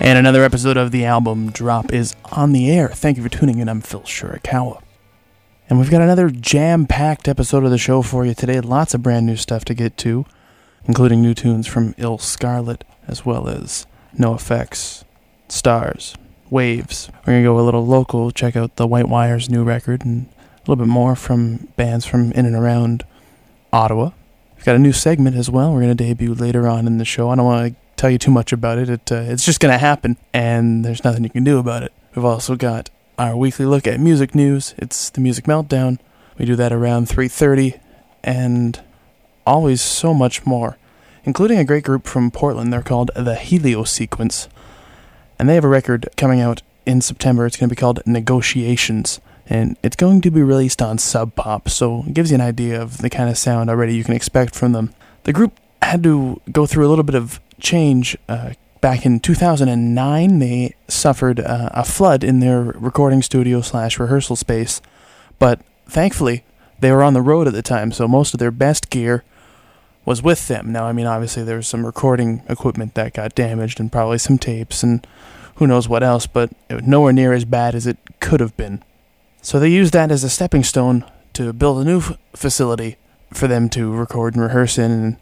And another episode of the album drop is on the air. Thank you for tuning in. I'm Phil Shirakawa. And we've got another jam packed episode of the show for you today. Lots of brand new stuff to get to, including new tunes from Ill Scarlett, as well as NOFX, Stars, Waves. We're going to go a little local, check out the White Wire's new record, and a little bit more from bands from in and around Ottawa. We've got a new segment as well. We're going to debut later on in the show. I don't want to tell you too much about it. it uh, it's just going to happen, and there's nothing you can do about it. We've also got our weekly look at music news. It's the Music Meltdown. We do that around 3:30, and always so much more, including a great group from Portland. They're called the Helio Sequence, and they have a record coming out in September. It's going to be called Negotiations, and it's going to be released on Sub Pop. So it gives you an idea of the kind of sound already you can expect from them. The group had to go through a little bit of change. Uh, back in 2009, they suffered uh, a flood in their recording studio slash rehearsal space, but thankfully they were on the road at the time, so most of their best gear was with them. Now, I mean, obviously there was some recording equipment that got damaged and probably some tapes and who knows what else, but it was nowhere near as bad as it could have been. So they used that as a stepping stone to build a new f- facility for them to record and rehearse in. And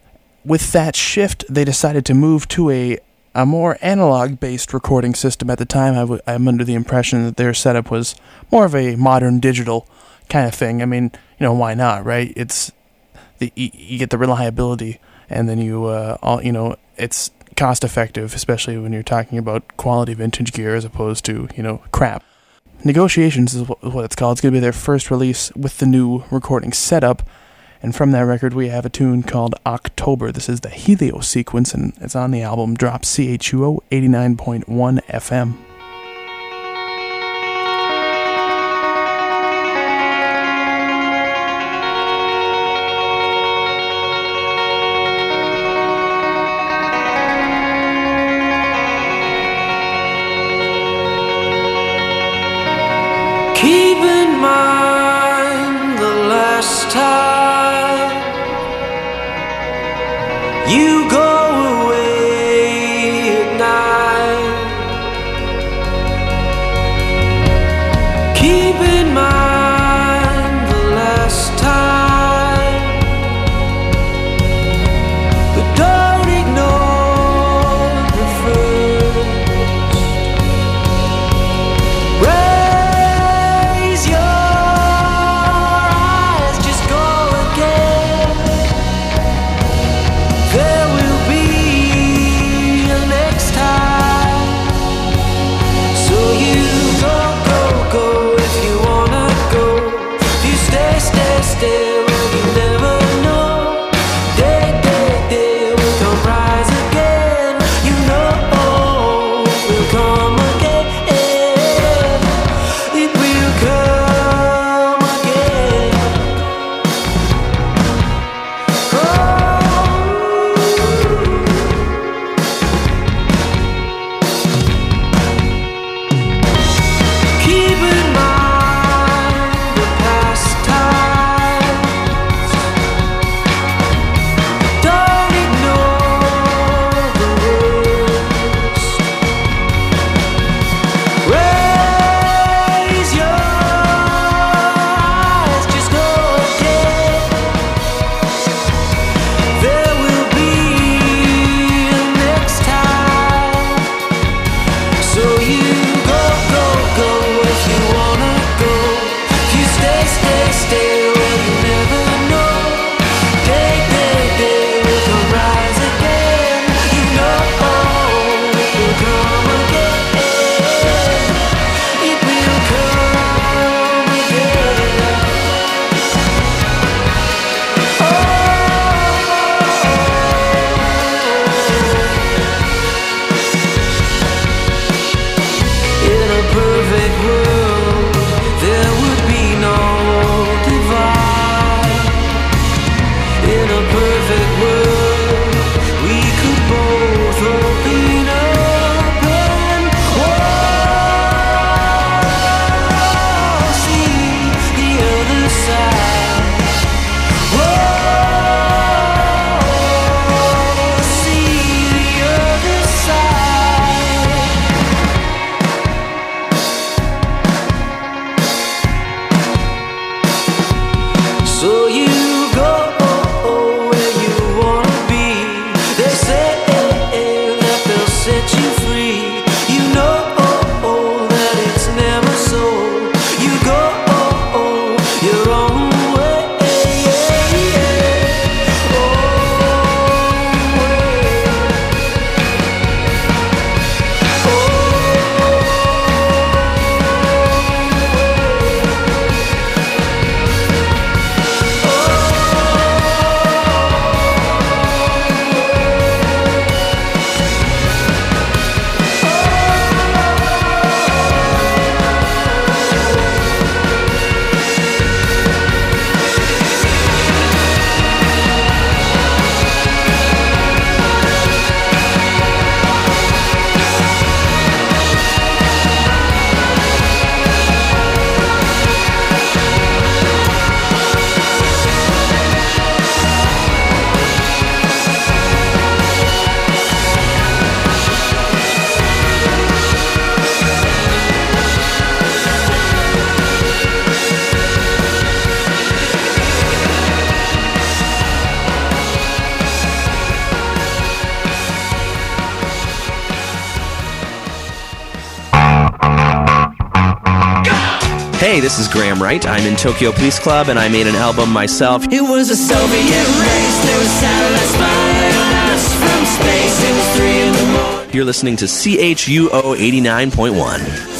with that shift, they decided to move to a a more analog based recording system at the time. I w- I'm under the impression that their setup was more of a modern digital kind of thing. I mean, you know, why not, right? It's the you, get the reliability, and then you uh, all you know, it's cost effective, especially when you're talking about quality vintage gear as opposed to you know crap. Negotiations is what it's called. It's going to be their first release with the new recording setup. And from that record, we have a tune called October. This is the Helio sequence, and it's on the album Drop CHUO 89.1 FM. Keep in mind the last time you go Hey, this is Graham Wright. I'm in Tokyo Police Club and I made an album myself. It was a Soviet race, there was spying us from space. It was three in the morning. You're listening to CHUO 89.1.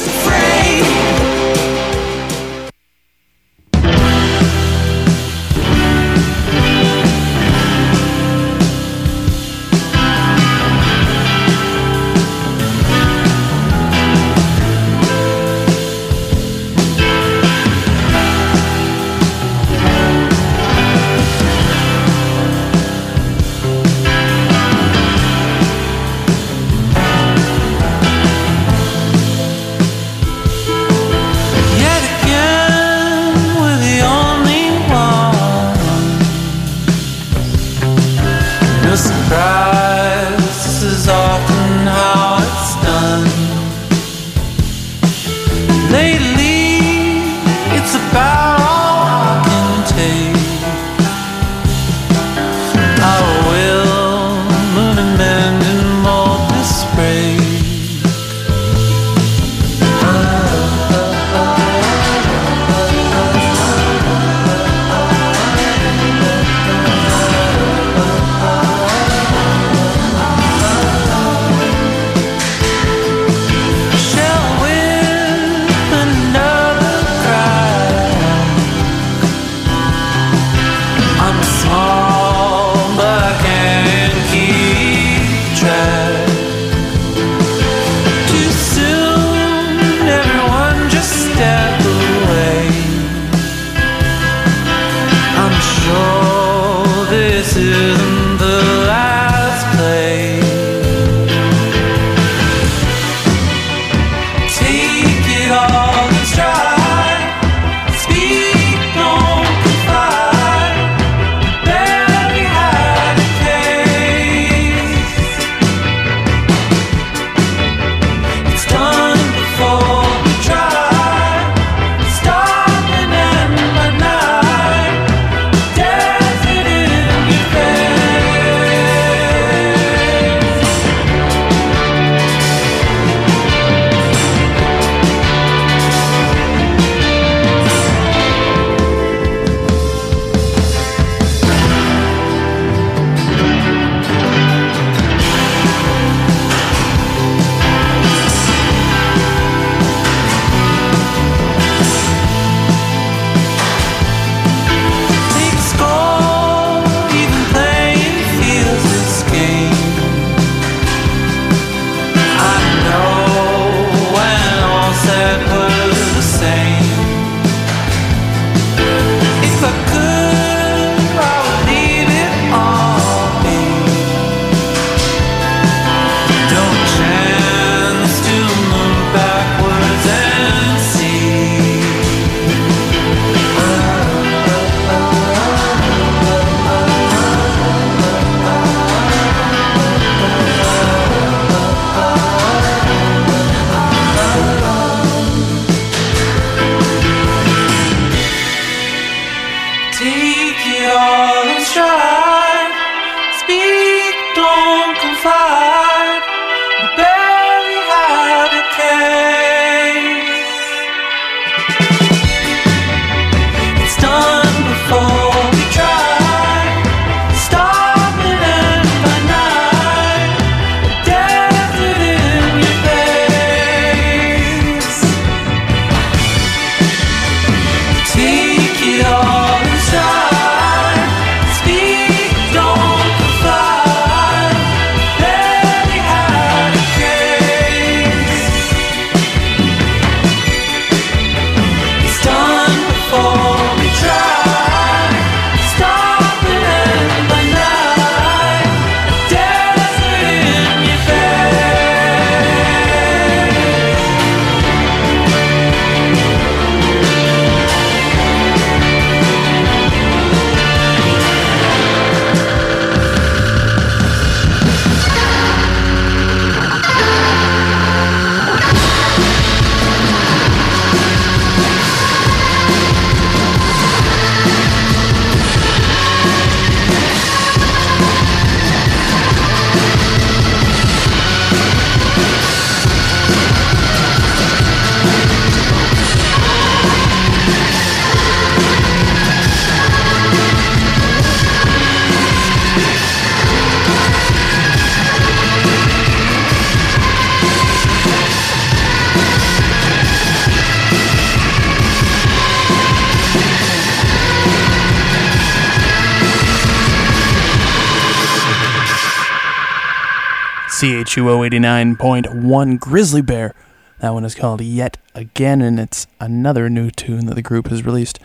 CHUO 89.1 Grizzly Bear. That one is called Yet Again, and it's another new tune that the group has released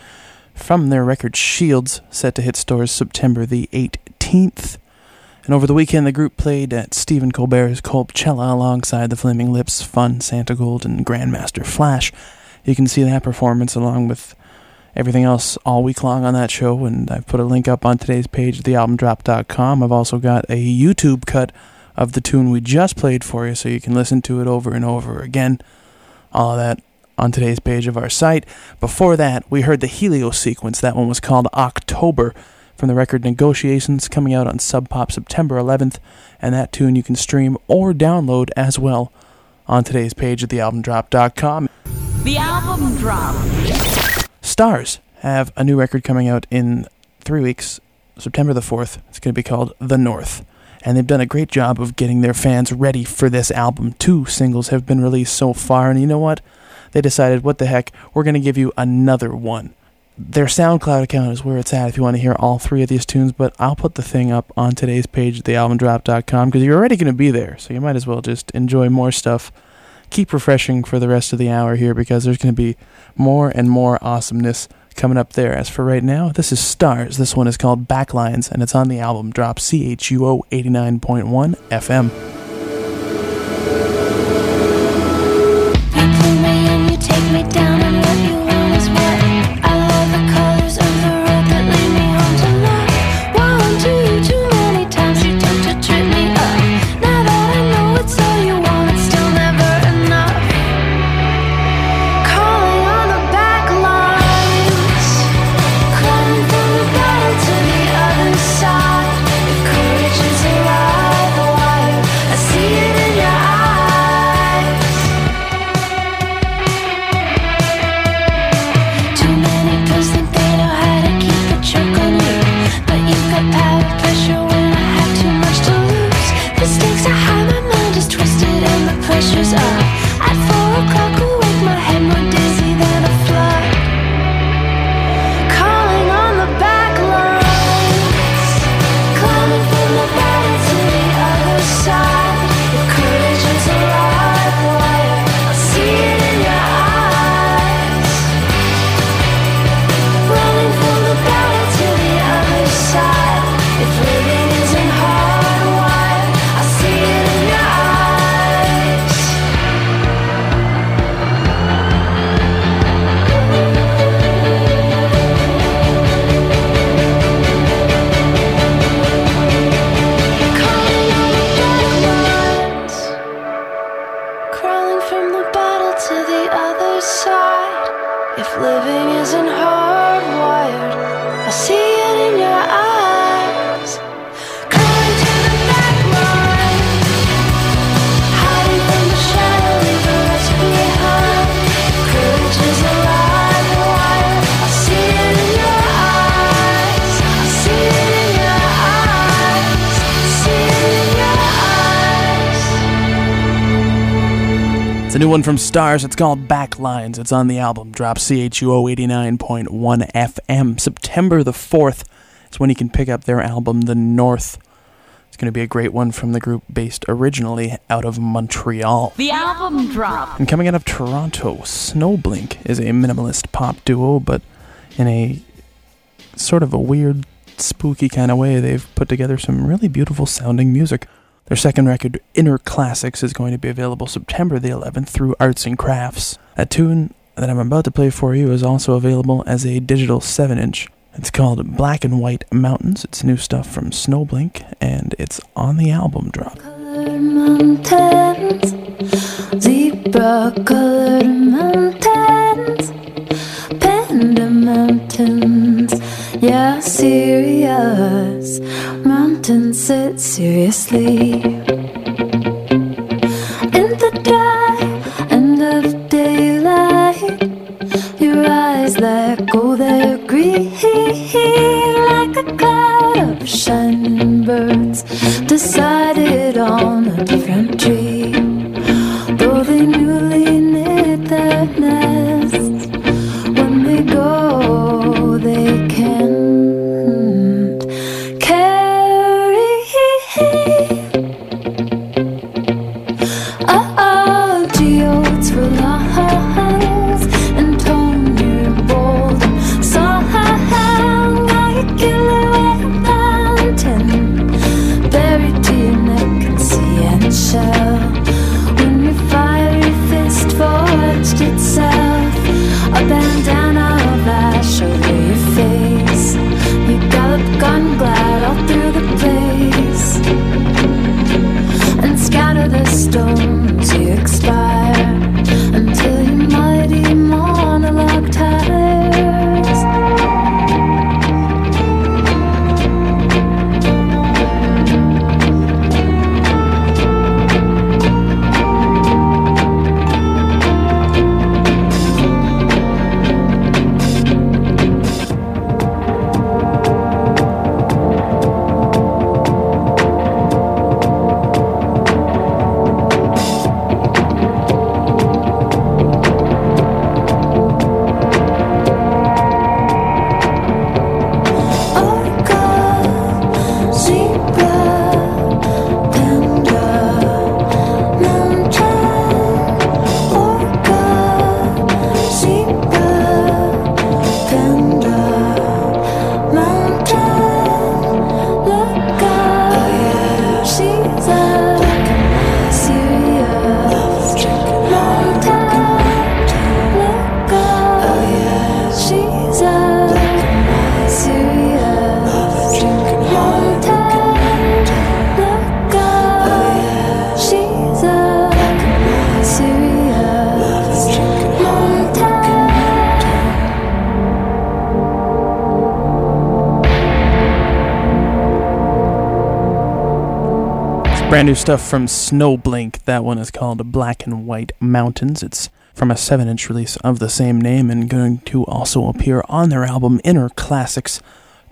from their record Shields, set to hit stores September the 18th. And over the weekend, the group played at Stephen Colbert's Colbchella alongside the Flaming Lips, Fun, Santigold, and Grandmaster Flash. You can see that performance along with everything else all week long on that show, and I've put a link up on today's page at thealbumdrop.com. I've also got a YouTube cut of the tune we just played for you, so you can listen to it over and over again. All of that on today's page of our site. Before that, we heard the Helio sequence. That one was called October from the record Negotiations coming out on Sub Pop September 11th, and that tune you can stream or download as well on today's page at thealbumdrop.com. The album drop. Stars have a new record coming out in three weeks, September the 4th. It's going to be called The North. And they've done a great job of getting their fans ready for this album. Two singles have been released so far, and you know what? They decided, what the heck, we're going to give you another one. Their SoundCloud account is where it's at if you want to hear all three of these tunes, but I'll put the thing up on today's page at thealbumdrop.com because you're already going to be there, so you might as well just enjoy more stuff. Keep refreshing for the rest of the hour here because there's going to be more and more awesomeness coming up there. As for right now, this is Stars. This one is called Backlines, and it's on the album Drop CHUO 89.1 FM. Stars. It's called Backlines. It's on the album Drop CHUO 89.1 FM. September the 4th is when you can pick up their album The North. It's going to be a great one from the group based originally out of Montreal. The album drop. And coming out of Toronto, Snowblink is a minimalist pop duo, but in a sort of a weird, spooky kind of way, they've put together some really beautiful sounding music. Their second record, Inner Classics, is going to be available September the 11th through Arts and Crafts. A tune that I'm about to play for you is also available as a digital 7 inch. It's called Black and White Mountains. It's new stuff from Snowblink, and it's on the album drop. Colored mountains, zebra colored mountains, serious mountains sit seriously. In the dry end of daylight, your eyes let go their green like a cloud of shining birds decided on a different tree. Though they newly brand new stuff from Snowblink. That one is called Black and White Mountains. It's from a 7 inch release of the same name and going to also appear on their album Inner Classics,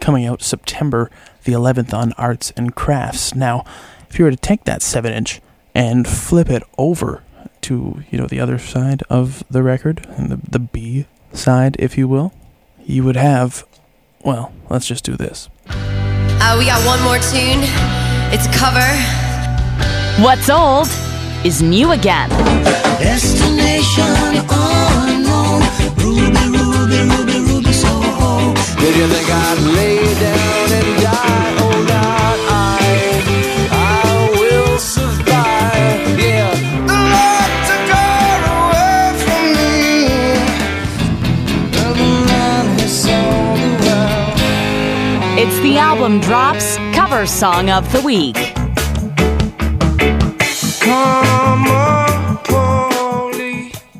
coming out September the 11th on Arts and Crafts. Now, if you were to take that 7 inch and flip it over to, you know, the other side of the record, the, the B side, if you will, you would have, well, let's just do this. Uh, we got one more tune. It's a cover. What's old is new again. Destination unknown. Ruby, Ruby, Ruby, Ruby, Soho. Did you think I'd lay down and die? Oh, God, I, I will survive. Yeah, the Lord took her away from me. And the man who saw the world. It's the album drops cover song of the week.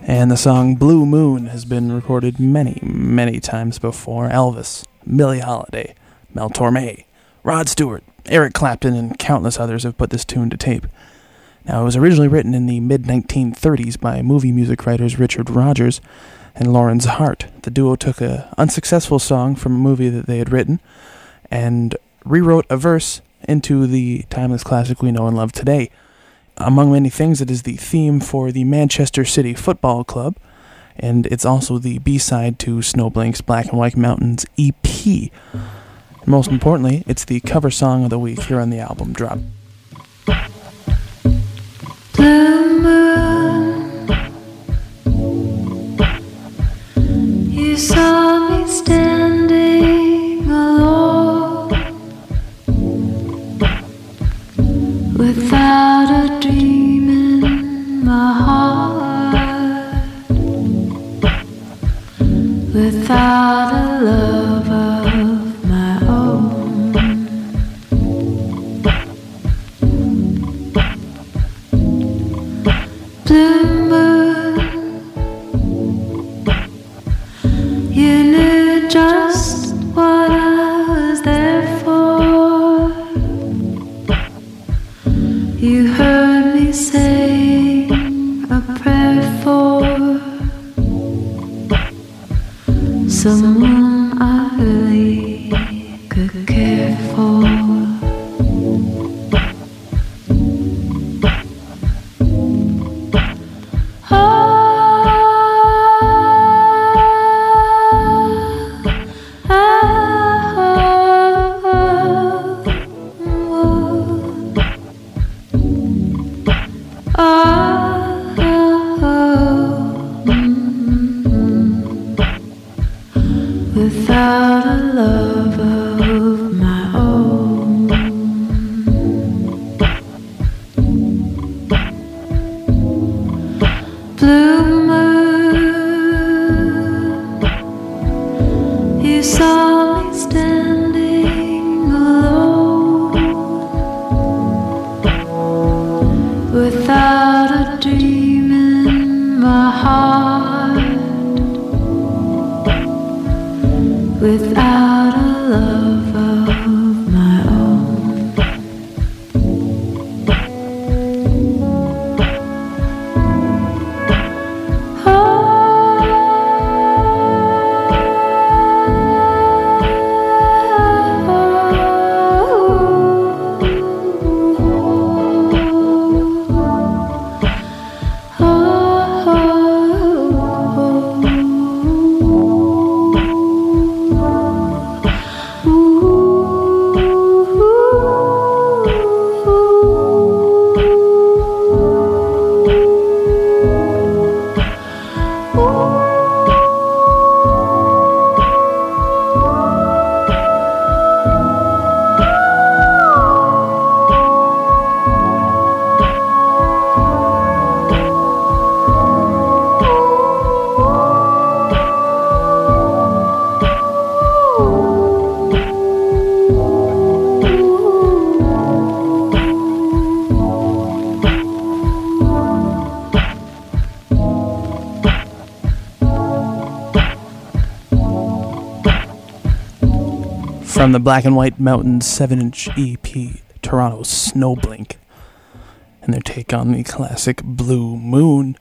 And the song Blue Moon has been recorded many, many times before. Elvis, Billie Holiday, Mel Torme, Rod Stewart, Eric Clapton, and countless others have put this tune to tape. Now, it was originally written in the mid 1930s by movie music writers Richard Rodgers and Lawrence Hart. The duo took a unsuccessful song from a movie that they had written and rewrote a verse into the timeless classic we know and love today. Among many things, it is the theme for the Manchester City Football Club, and it's also the B side to Snowblink's Black and White Mountains EP. Most importantly, it's the cover song of the week here on the album drop. Without Without a love From the Black and White Mountains 7 inch EP, Toronto's Snowblink. And their take on the classic Blue Moon.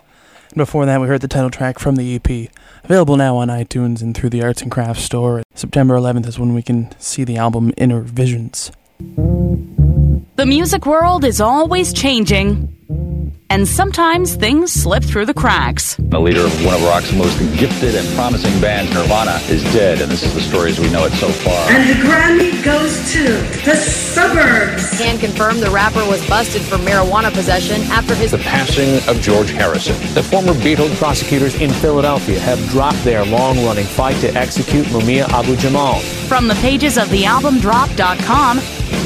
And before that, we heard the title track from the EP, available now on iTunes and through the Arts and Crafts store. September 11th is when we can see the album Inner Visions. The music world is always changing, and sometimes things slip through the cracks. The leader of one of rock's most gifted and promising bands, Nirvana, is dead, and this is the story as we know it so far. And the Grammy goes to the suburbs. Can confirm the rapper was busted for marijuana possession after his The passing of George Harrison. The former Beatles prosecutors in Philadelphia have dropped their long-running fight to execute Mumia Abu Jamal. From the pages of thealbumdrop.com,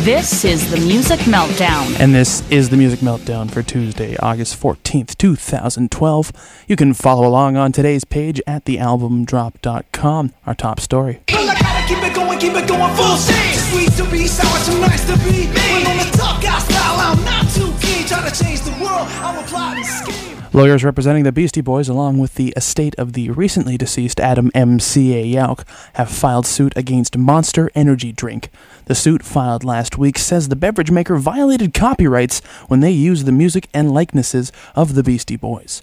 this is the Music Meltdown. And this is the Music Meltdown for Tuesday, August 14th, 2012. You can follow along on today's page at thealbumdrop.com, our top story. Keep it going, keep it going full. Sweet to be, sour nice to be. When on the tough guy style, I'm not too keen. Try to change the world, I'm a plotting scheme. Lawyers representing the Beastie Boys, along with the estate of the recently deceased Adam M.C.A. Yauch, have filed suit against Monster Energy Drink. The suit filed last week says the beverage maker violated copyrights when they used the music and likenesses of the Beastie Boys.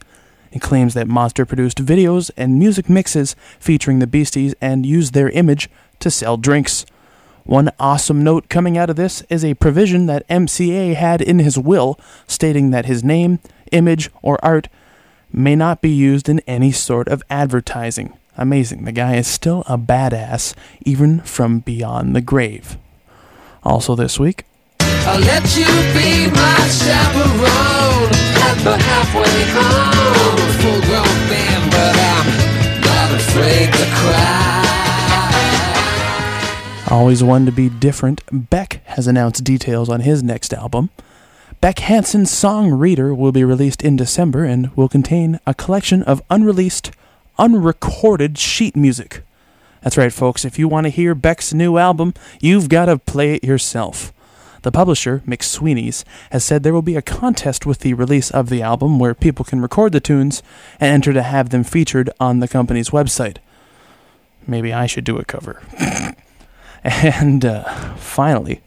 It claims that Monster produced videos and music mixes featuring the Beasties and used their image to sell drinks. One awesome note coming out of this is a provision that MCA had in his will stating that his name, image, or art may not be used in any sort of advertising. Amazing, the guy is still a badass, even from beyond the grave. Also, this week, I'll let you be my chaperone at the halfway home. Full grown man, but I'm not afraid to cry. always one to be different, Beck has announced details on his next album. Beck Hansen's song Reader will be released in December and will contain a collection of unreleased, unrecorded sheet music. That's right, folks, if you want to hear Beck's new album, you've got to play it yourself. The publisher, McSweeney's, has said there will be a contest with the release of the album where people can record the tunes and enter to have them featured on the company's website. Maybe I should do a cover. and uh, finally,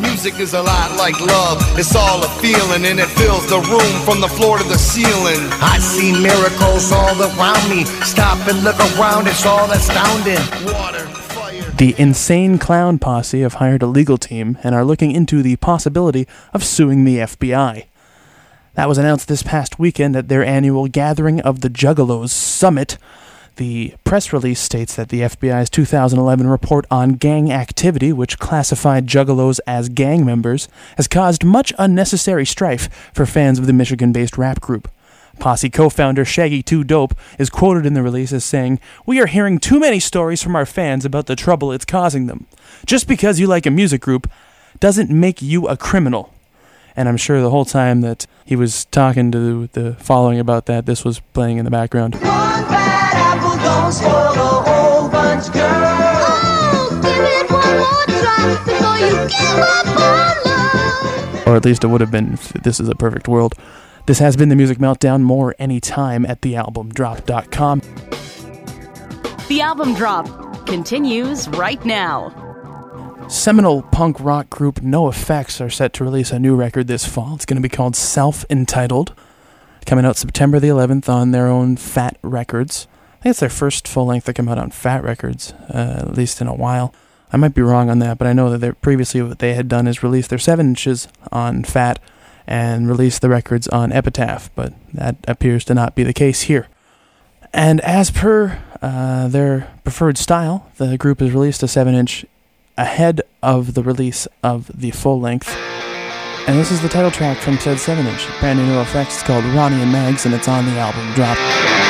Music is a lot like love. It's all a feeling and it fills the room from the floor to the ceiling. I see miracles all around me. Stop and look around, it's all astounding. Water, fire. The Insane Clown Posse have hired a legal team and are looking into the possibility of suing the FBI. That was announced this past weekend at their annual gathering of the Juggalos Summit. The press release states that the FBI's 2011 report on gang activity, which classified Juggalos as gang members, has caused much unnecessary strife for fans of the Michigan based rap group. Posse co founder Shaggy 2 Dope is quoted in the release as saying, We are hearing too many stories from our fans about the trouble it's causing them. Just because you like a music group doesn't make you a criminal. And I'm sure the whole time that he was talking to the following about that, this was playing in the background. Or at least it would have been if this is a perfect world. This has been the Music Meltdown. More anytime at thealbumdrop.com. The album drop continues right now. Seminal punk rock group NOFX are set to release a new record this fall. It's going to be called Self Entitled, coming out September the 11th on their own Fat Wreck Chords. I think it's their first full length that come out on Fat Wreck Chords, uh, at least in a while. I might be wrong on that, but I know that previously what they had done is release their 7 inches on Fat and release the records on Epitaph, but that appears to not be the case here. And as per uh, their preferred style, the group has released a 7 inch ahead of the release of the full length. And this is the title track from said 7 inch. Brand new Effects. It's called Ronnie and Mags, and it's on the album Drop.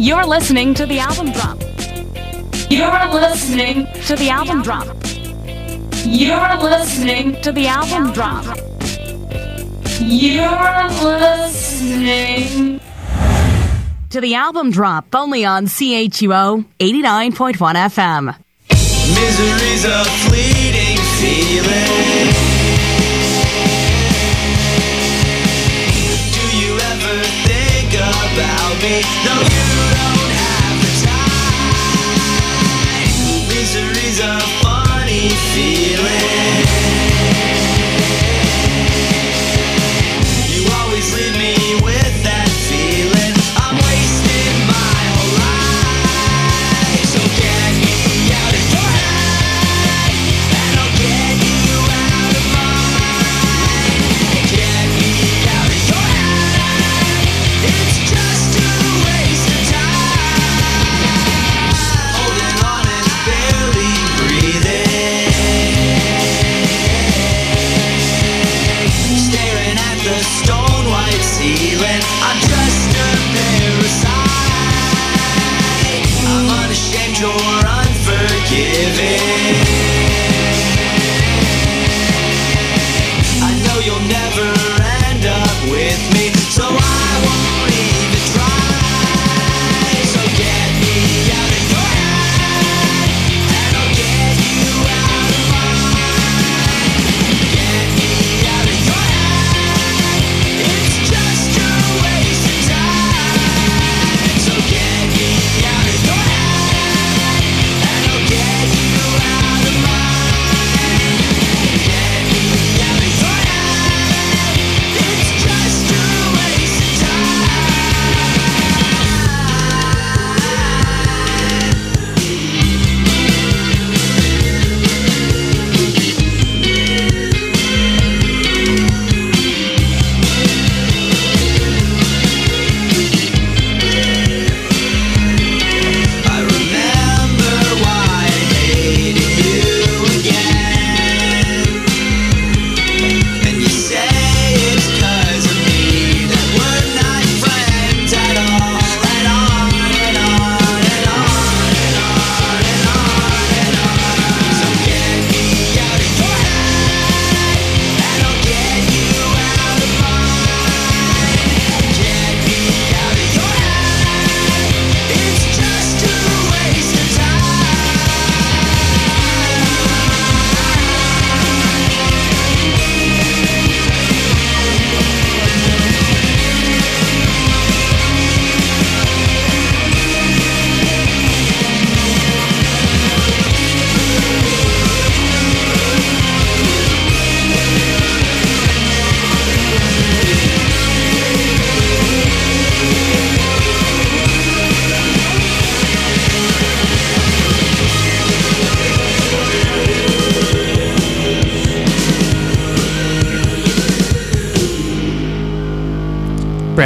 You're listening to the album drop. You're listening to the album drop. You're listening to the album drop. You're listening to the album drop only on CHUO 89.1 FM. Misery's a fleeting feeling. about me. No, is a funny feeling.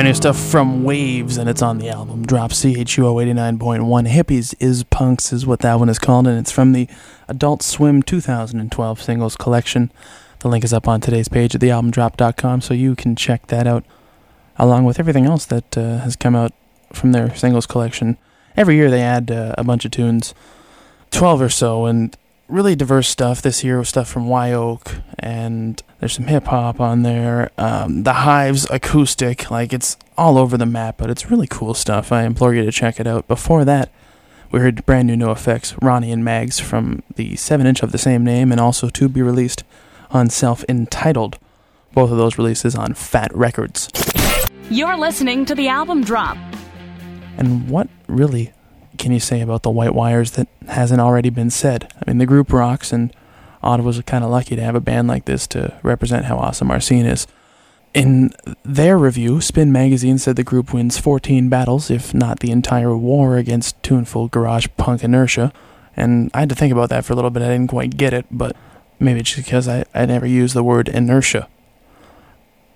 brand new stuff from Wavves, and it's on the album Drop CHUO 89.1 Hippies is Punks, is what that one is called, and it's from the Adult Swim 2012 Singles Collection. The link is up on today's page at thealbumdrop.com, so you can check that out along with everything else that uh, has come out from their singles collection. Every year they add uh, a bunch of tunes, 12 or so, and really diverse stuff. This year was stuff from Y Oak and there's some hip hop on there. Um, the Hives acoustic, like it's all over the map, but it's really cool stuff. I implore you to check it out. Before that, we heard brand new NOFX, Ronnie and Mags from the 7 inch of the same name, and also to be released on Self Entitled. Both of those releases on Fat Wreck Chords. You're listening to the album drop. And what really can you say about the White Wires that hasn't already been said? I mean, the group rocks, and Ottawa's kind of lucky to have a band like this to represent how awesome our scene is. In their review, Spin Magazine said the group wins 14 battles, if not the entire war against tuneful garage punk inertia. And I had to think about that for a little bit. I didn't quite get it, but maybe it's because I, I never used the word inertia.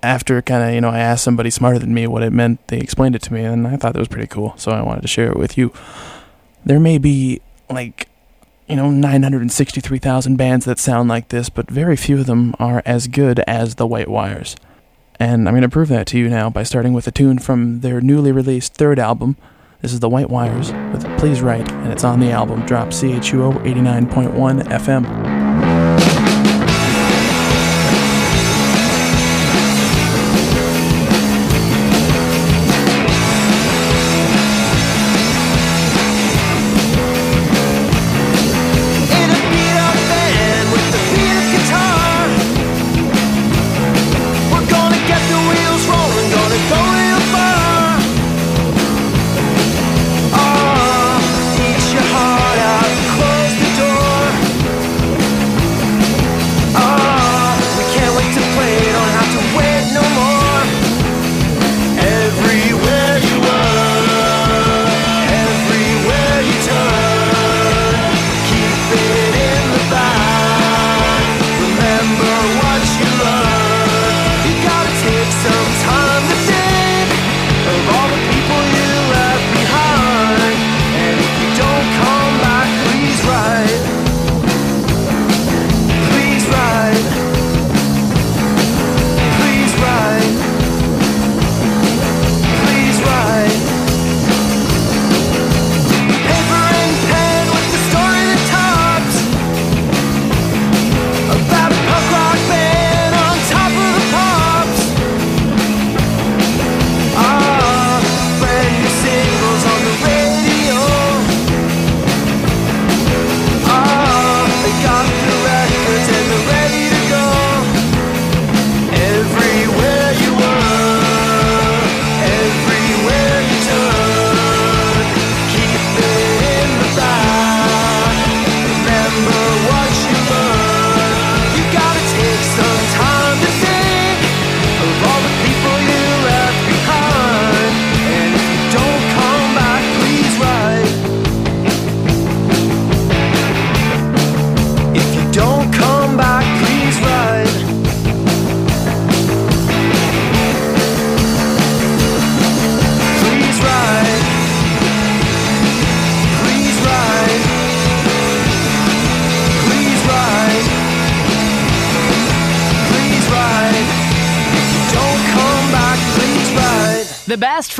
After kind of, you know, I asked somebody smarter than me what it meant, they explained it to me, and I thought that was pretty cool, so I wanted to share it with you. There may be, like, you know, 963,000 bands that sound like this, but very few of them are as good as the White Wires. And I'm going to prove that to you now by starting with a tune from their newly released third album. This is the White Wires with Please Write, and it's on the album Drop CHUO 89.1 FM.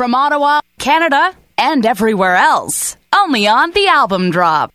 From Ottawa, Canada, and everywhere else. Only on the album drop.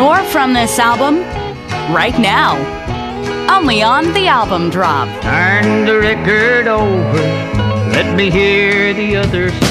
More from this album right now. Only on the album drop. Turn the record over. Let me hear the other side.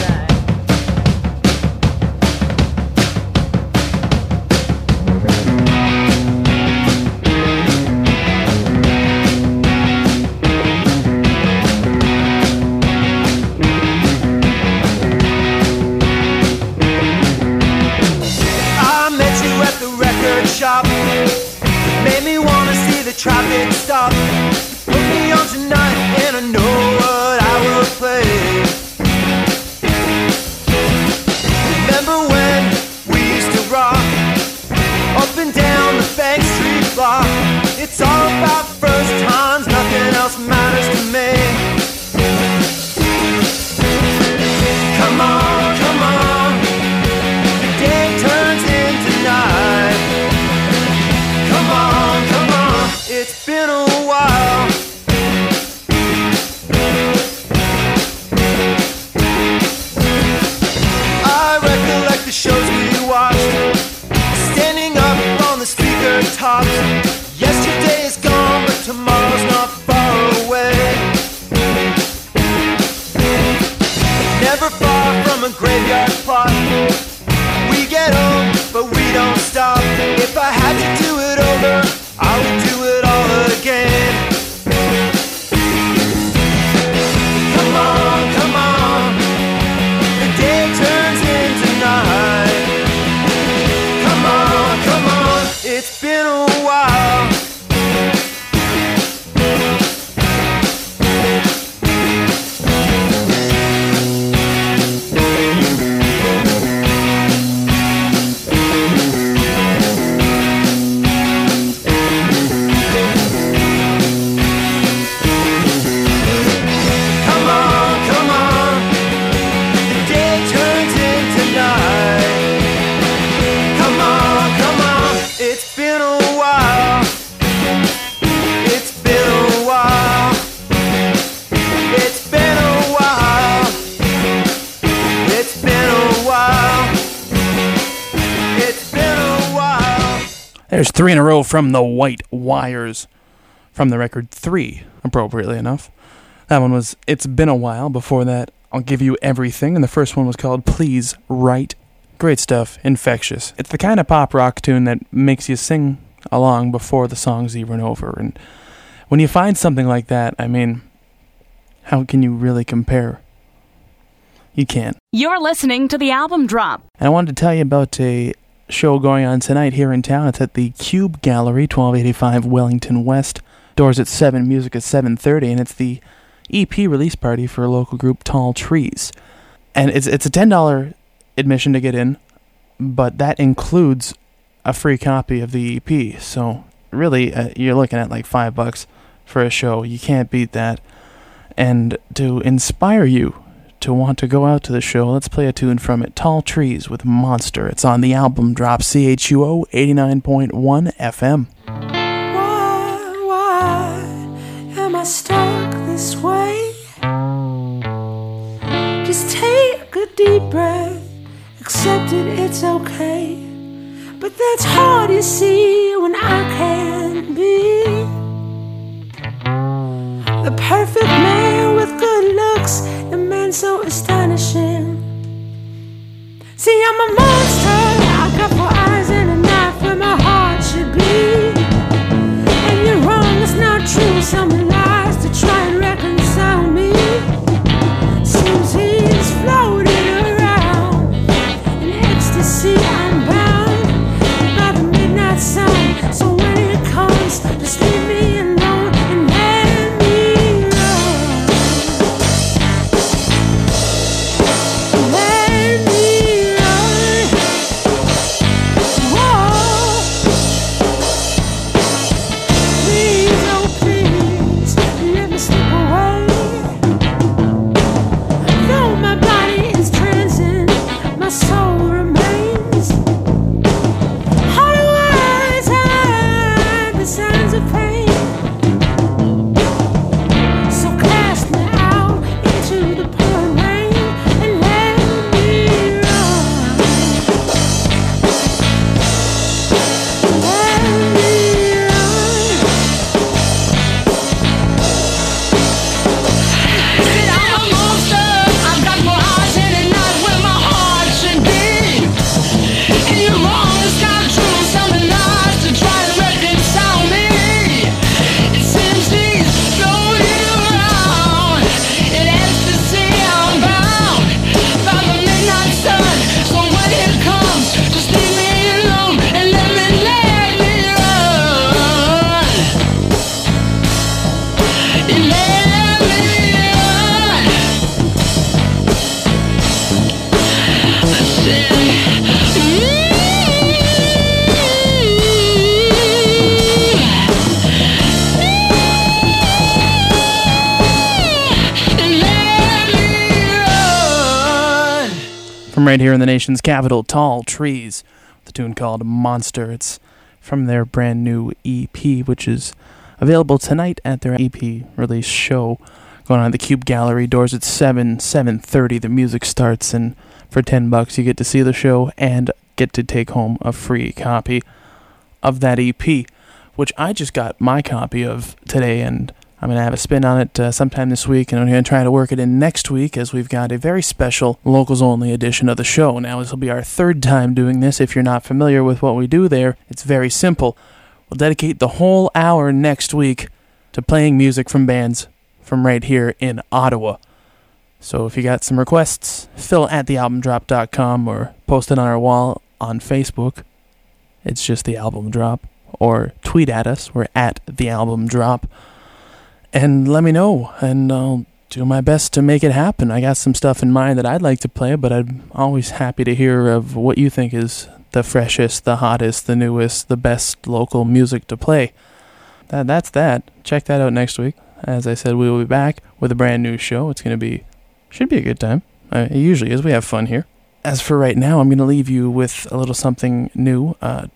There's three in a row from the White Wires from the record three, appropriately enough. That one was It's Been a While. Before that, I'll Give You Everything. And the first one was called Please Write. Great stuff. Infectious. It's the kind of pop rock tune that makes you sing along before the song's even over. And when you find something like that, I mean, how can you really compare? You can't. You're listening to the album drop. And I wanted to tell you about a show going on tonight here in town. It's at the Cube Gallery, 1285 Wellington West. Doors at 7, music at 7.30, and it's the EP release party for a local group, Tall Trees. And it's, it's a $10 admission to get in, but that includes a free copy of the EP. So really, uh, you're looking at like 5 bucks for a show. You can't beat that. And to inspire you to want to go out to the show, let's play a tune from it Tall Trees with Monster. It's on the album drop CHUO 89.1 FM. Why, why am I stuck this way? Just take a deep breath, accept it, it's okay. But that's hard, you see, when I can't be the perfect man with good looks, a man so astonishing. See, I'm a monster. I got four eyes and a knife where my heart should be. And you're wrong, it's not true. Someone here in the nation's capital, Tall Trees, the tune called Monster. It's from their brand new EP, which is available tonight at their EP release show going on at the Cube Gallery. Doors at 7, 7.30. The music starts, and for 10 bucks you get to see the show and get to take home a free copy of that EP, which I just got my copy of today, and I'm going to have a spin on it uh, sometime this week, and I'm going to try to work it in next week as we've got a very special locals only edition of the show. Now, this will be our third time doing this. If you're not familiar with what we do there, it's very simple. We'll dedicate the whole hour next week to playing music from bands from right here in Ottawa. So if you got some requests, phil at thealbumdrop.com or post it on our wall on Facebook. It's just the album drop. Or tweet at us. We're at the album drop. And let me know, and I'll do my best to make it happen. I got some stuff in mind that I'd like to play, but I'm always happy to hear of what you think is the freshest, the hottest, the newest, the best local music to play. That that's that. Check that out next week. As I said, we will be back with a brand new show. It's going to be should be a good time. Uh, it usually is. We have fun here. As for right now, I'm going to leave you with a little something new. Uh,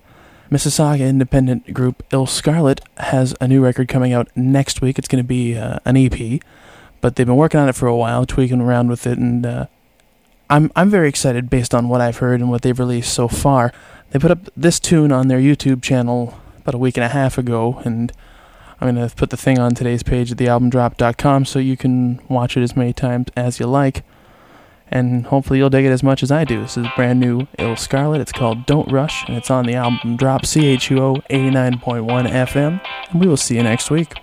Mississauga independent group Ill Scarlett has a new record coming out next week. It's going to be uh, an EP, but they've been working on it for a while, tweaking around with it, and uh, I'm I'm very excited based on what I've heard and what they've released so far. They put up this tune on their YouTube channel about a week and a half ago, and I'm going to put the thing on today's page at thealbumdrop.com so you can watch it as many times as you like. And hopefully you'll dig it as much as I do. This is brand new Ill Scarlett. It's called Don't Rush, and it's on the album Drop CHUO 89.1 FM. And we will see you next week.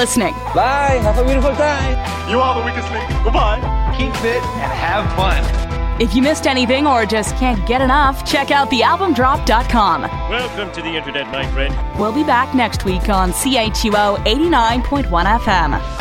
Listening. Bye. Have a beautiful time. You are the weakest link. Goodbye. Keep fit and have fun. If you missed anything or just can't get enough, check out thealbumdrop.com. Welcome to the internet, my friend. We'll be back next week on CHUO 89.1 FM.